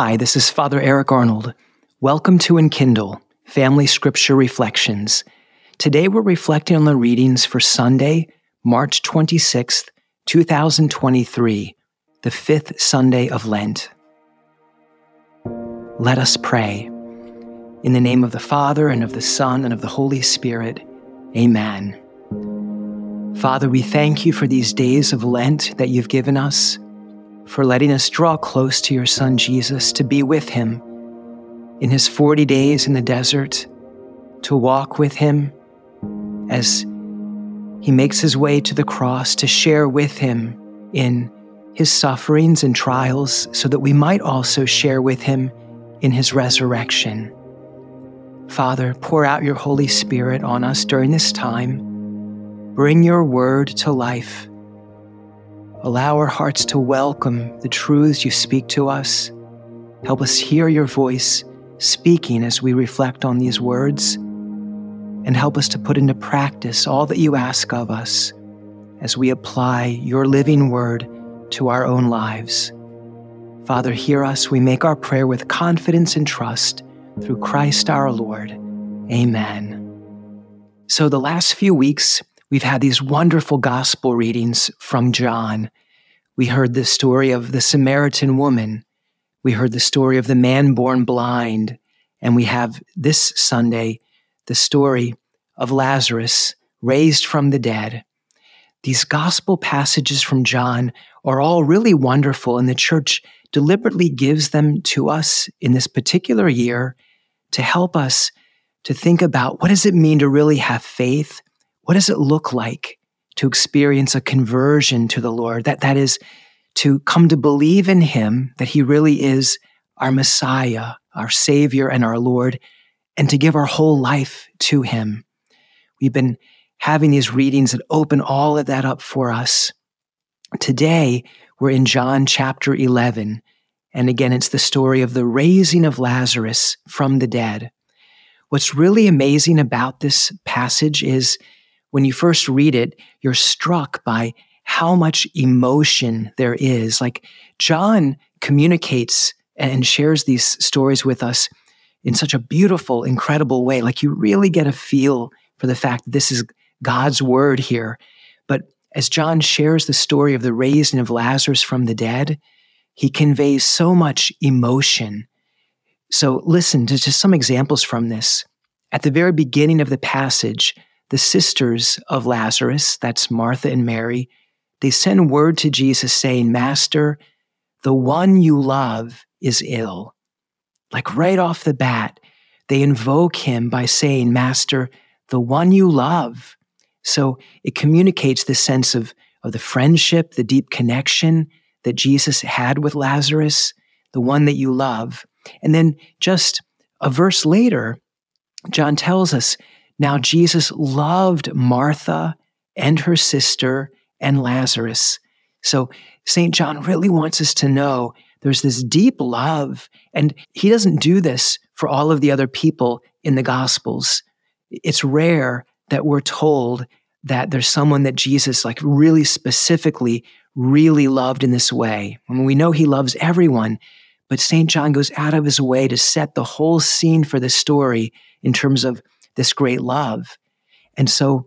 Hi, this is Father Erik Arnold. Welcome to Enkindle, Family Scripture Reflections. Today we're reflecting on the readings for Sunday, March 26th, 2023, the fifth Sunday of Lent. Let us pray. In the name of the Father, and of the Son, and of the Holy Spirit, Amen. Father, we thank you for these days of Lent that you've given us for letting us draw close to your Son Jesus, to be with him in his 40 days in the desert, to walk with him as he makes his way to the cross, to share with him in his sufferings and trials, so that we might also share with him in his resurrection. Father, pour out your Holy Spirit on us during this time. Bring your word to life Allow our hearts to welcome the truths you speak to us. Help us hear your voice speaking as we reflect on these words, and help us to put into practice all that you ask of us as we apply your living word to our own lives. Father, hear us. We make our prayer with confidence and trust through Christ our Lord. Amen. So, the last few weeks, We've had these wonderful gospel readings from John. We heard the story of the Samaritan woman. We heard the story of the man born blind. And we have this Sunday the story of Lazarus raised from the dead. These gospel passages from John are all really wonderful, and the church deliberately gives them to us in this particular year to help us to think about what does it mean to really have faith? What does it look like to experience a conversion to the Lord? That, that is to come to believe in Him, that He really is our Messiah, our Savior, and our Lord, and to give our whole life to Him. We've been having these readings that open all of that up for us. Today, we're in John chapter 11. And again, it's the story of the raising of Lazarus from the dead. What's really amazing about this passage is when you first read it, you're struck by how much emotion there is. Like John communicates and shares these stories with us in such a beautiful, incredible way. Like you really get a feel for the fact that this is God's word here. But as John shares the story of the raising of Lazarus from the dead, he conveys so much emotion. So listen to just some examples from this. At the very beginning of the passage, the sisters of Lazarus, that's Martha and Mary, they send word to Jesus saying, Master, the one you love is ill. Like right off the bat, they invoke him by saying, Master, the one you love. So it communicates the sense of, of the friendship, the deep connection that Jesus had with Lazarus, the one that you love. And then just a verse later, John tells us now, Jesus loved Martha and her sister and Lazarus. So, St. John really wants us to know there's this deep love, and he doesn't do this for all of the other people in the Gospels. It's rare that we're told that there's someone that Jesus, like, really specifically, really loved in this way. I mean, we know he loves everyone, but St. John goes out of his way to set the whole scene for the story in terms of this great love. And so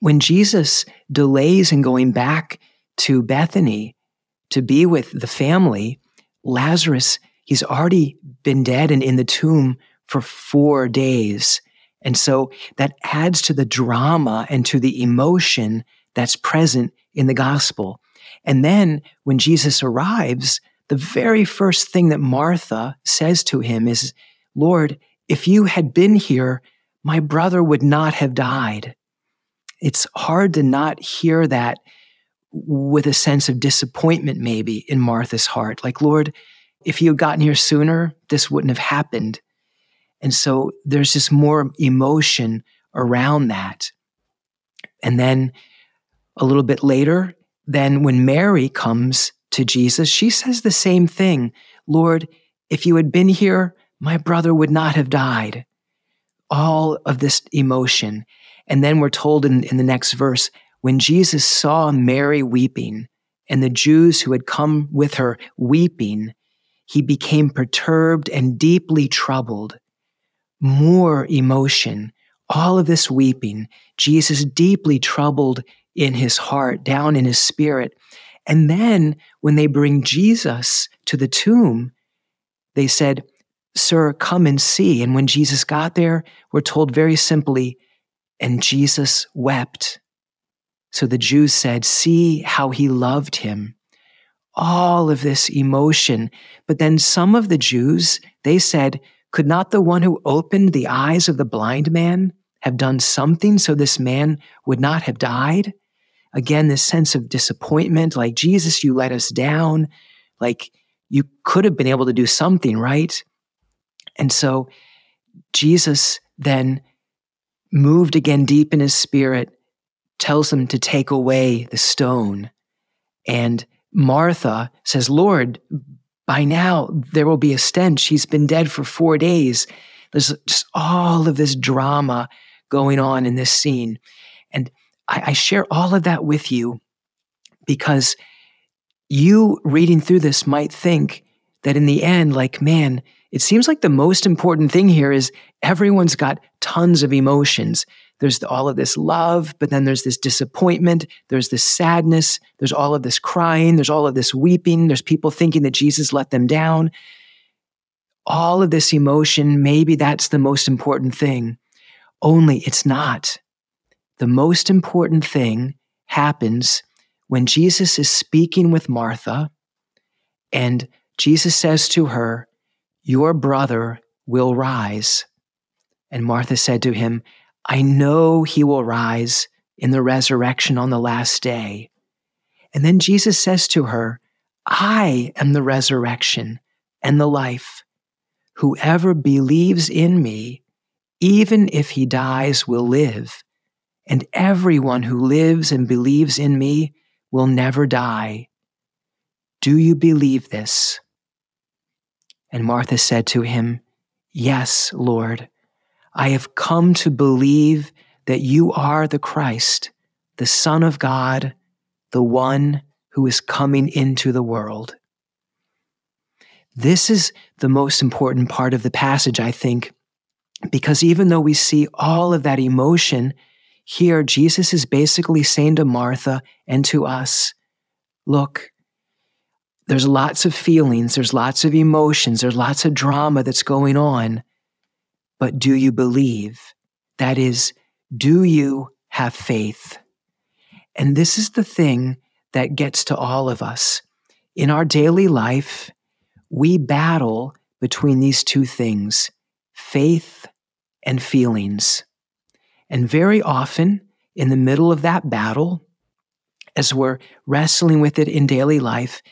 when Jesus delays in going back to Bethany to be with the family, Lazarus, he's already been dead and in the tomb for four days. And so that adds to the drama and to the emotion that's present in the gospel. And then when Jesus arrives, the very first thing that Martha says to him is, Lord, if you had been here, my brother would not have died. It's hard to not hear that with a sense of disappointment, maybe in Martha's heart. Like, Lord, if you had gotten here sooner, this wouldn't have happened. And so there's just more emotion around that. And then a little bit later, then when Mary comes to Jesus, she says the same thing Lord, if you had been here, my brother would not have died all of this emotion. And then we're told in, in the next verse when Jesus saw Mary weeping and the Jews who had come with her weeping, he became perturbed and deeply troubled. More emotion, all of this weeping, Jesus deeply troubled in his heart, down in his spirit. And then when they bring Jesus to the tomb, they said, Sir, come and see. And when Jesus got there, we're told very simply, and Jesus wept. So the Jews said, See how he loved him. All of this emotion. But then some of the Jews, they said, Could not the one who opened the eyes of the blind man have done something so this man would not have died? Again, this sense of disappointment, like, Jesus, you let us down. Like, you could have been able to do something, right? And so Jesus then moved again deep in his spirit, tells him to take away the stone. And Martha says, Lord, by now there will be a stench. He's been dead for four days. There's just all of this drama going on in this scene. And I, I share all of that with you because you reading through this might think that in the end, like, man, it seems like the most important thing here is everyone's got tons of emotions. There's all of this love, but then there's this disappointment. There's this sadness. There's all of this crying. There's all of this weeping. There's people thinking that Jesus let them down. All of this emotion, maybe that's the most important thing. Only it's not. The most important thing happens when Jesus is speaking with Martha and Jesus says to her, your brother will rise. And Martha said to him, I know he will rise in the resurrection on the last day. And then Jesus says to her, I am the resurrection and the life. Whoever believes in me, even if he dies, will live. And everyone who lives and believes in me will never die. Do you believe this? And Martha said to him, Yes, Lord, I have come to believe that you are the Christ, the Son of God, the one who is coming into the world. This is the most important part of the passage, I think, because even though we see all of that emotion, here Jesus is basically saying to Martha and to us, Look, there's lots of feelings, there's lots of emotions, there's lots of drama that's going on. But do you believe? That is, do you have faith? And this is the thing that gets to all of us. In our daily life, we battle between these two things faith and feelings. And very often, in the middle of that battle, as we're wrestling with it in daily life,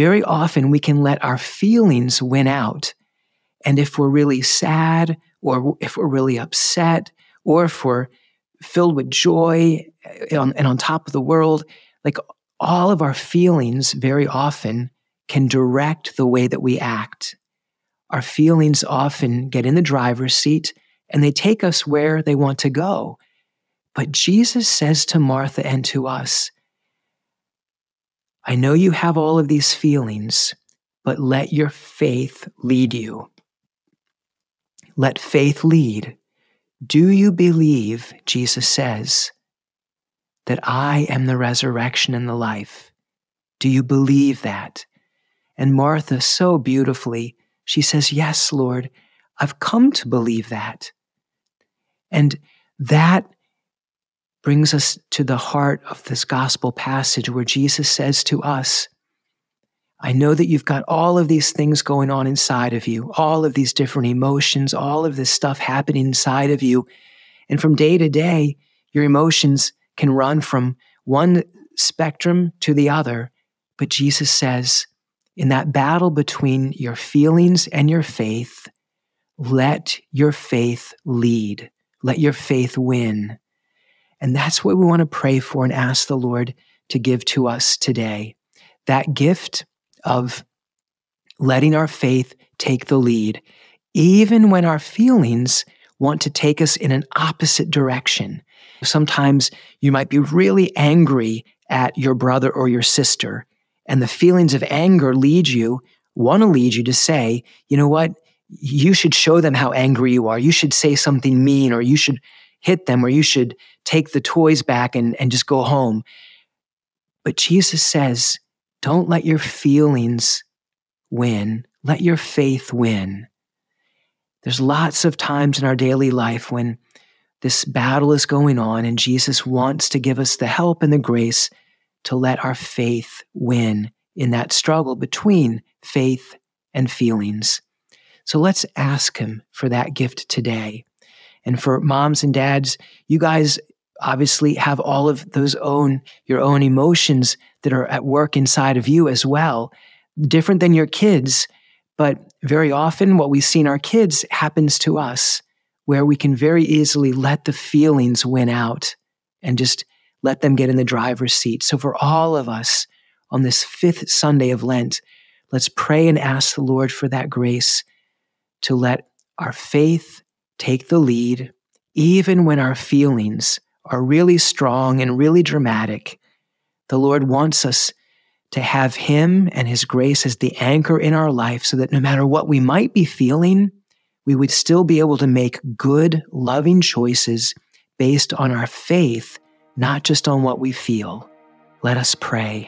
very often we can let our feelings win out. And if we're really sad, or if we're really upset, or if we're filled with joy eh, and on top of the world, like all of our feelings very often can direct the way that we act. Our feelings often get in the driver's seat and they take us where they want to go. But Jesus says to Martha and to us, I know you have all of these feelings, but let your faith lead you. Let faith lead. Do you believe, Jesus says, that I am the resurrection and the life? Do you believe that? And Martha, so beautifully, she says, Yes, Lord, I've come to believe that. And that brings us to the heart of this gospel passage where Jesus says to us, I know that you've got all of these things going on inside of you, all of these different emotions, all of this stuff happening inside of you. And from day to day, your emotions can run from one spectrum to the other. But Jesus says, in that battle between your feelings and your faith, let your faith lead. Let your faith win. And that's what we want to pray for and ask the Lord to give to us today. That gift of letting our faith take the lead, even when our feelings want to take us in an opposite direction. Sometimes you might be really angry at your brother or your sister, and the feelings of anger lead you want to lead you to say, you know what? You should show them how angry you are. You should say something mean, or you should hit them, or you should take the toys back and, and just go home. But Jesus says, don't let your feelings win, let your faith win. There's lots of times in our daily life when this battle is going on, and Jesus wants to give us the help and the grace to let our faith win in that struggle between faith and feelings. So let's ask Him for that gift today. And for moms and dads, you guys obviously have all of those own your own emotions that are at work inside of you as well. Different than your kids but very often what we see in our kids happens to us where we can very easily let the feelings win out and just let them get in the driver's seat. So for all of us on this fifth sunday of lent let's pray and ask the lord for that grace to let our faith take the lead even when our feelings are really strong and really dramatic, the Lord wants us to have Him and His grace as the anchor in our life so that no matter what we might be feeling, we would still be able to make good, loving choices based on our faith, not just on what we feel. Let us pray.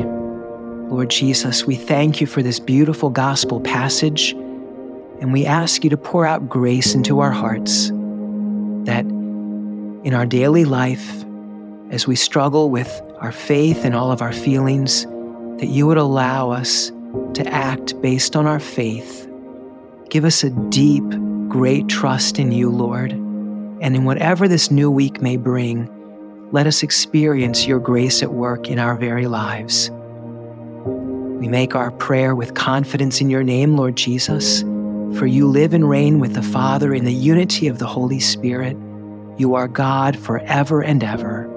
Lord Jesus, we thank you for this beautiful gospel passage, and we ask you to pour out grace into our hearts that in our daily life, as we struggle with our faith and all of our feelings, that you would allow us to act based on our faith. Give us a deep, great trust in you, Lord. And in whatever this new week may bring, let us experience your grace at work in our very lives. We make our prayer with confidence in your name, Lord Jesus, for you live and reign with the Father in the unity of the Holy Spirit you are God forever and ever.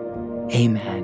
Amen.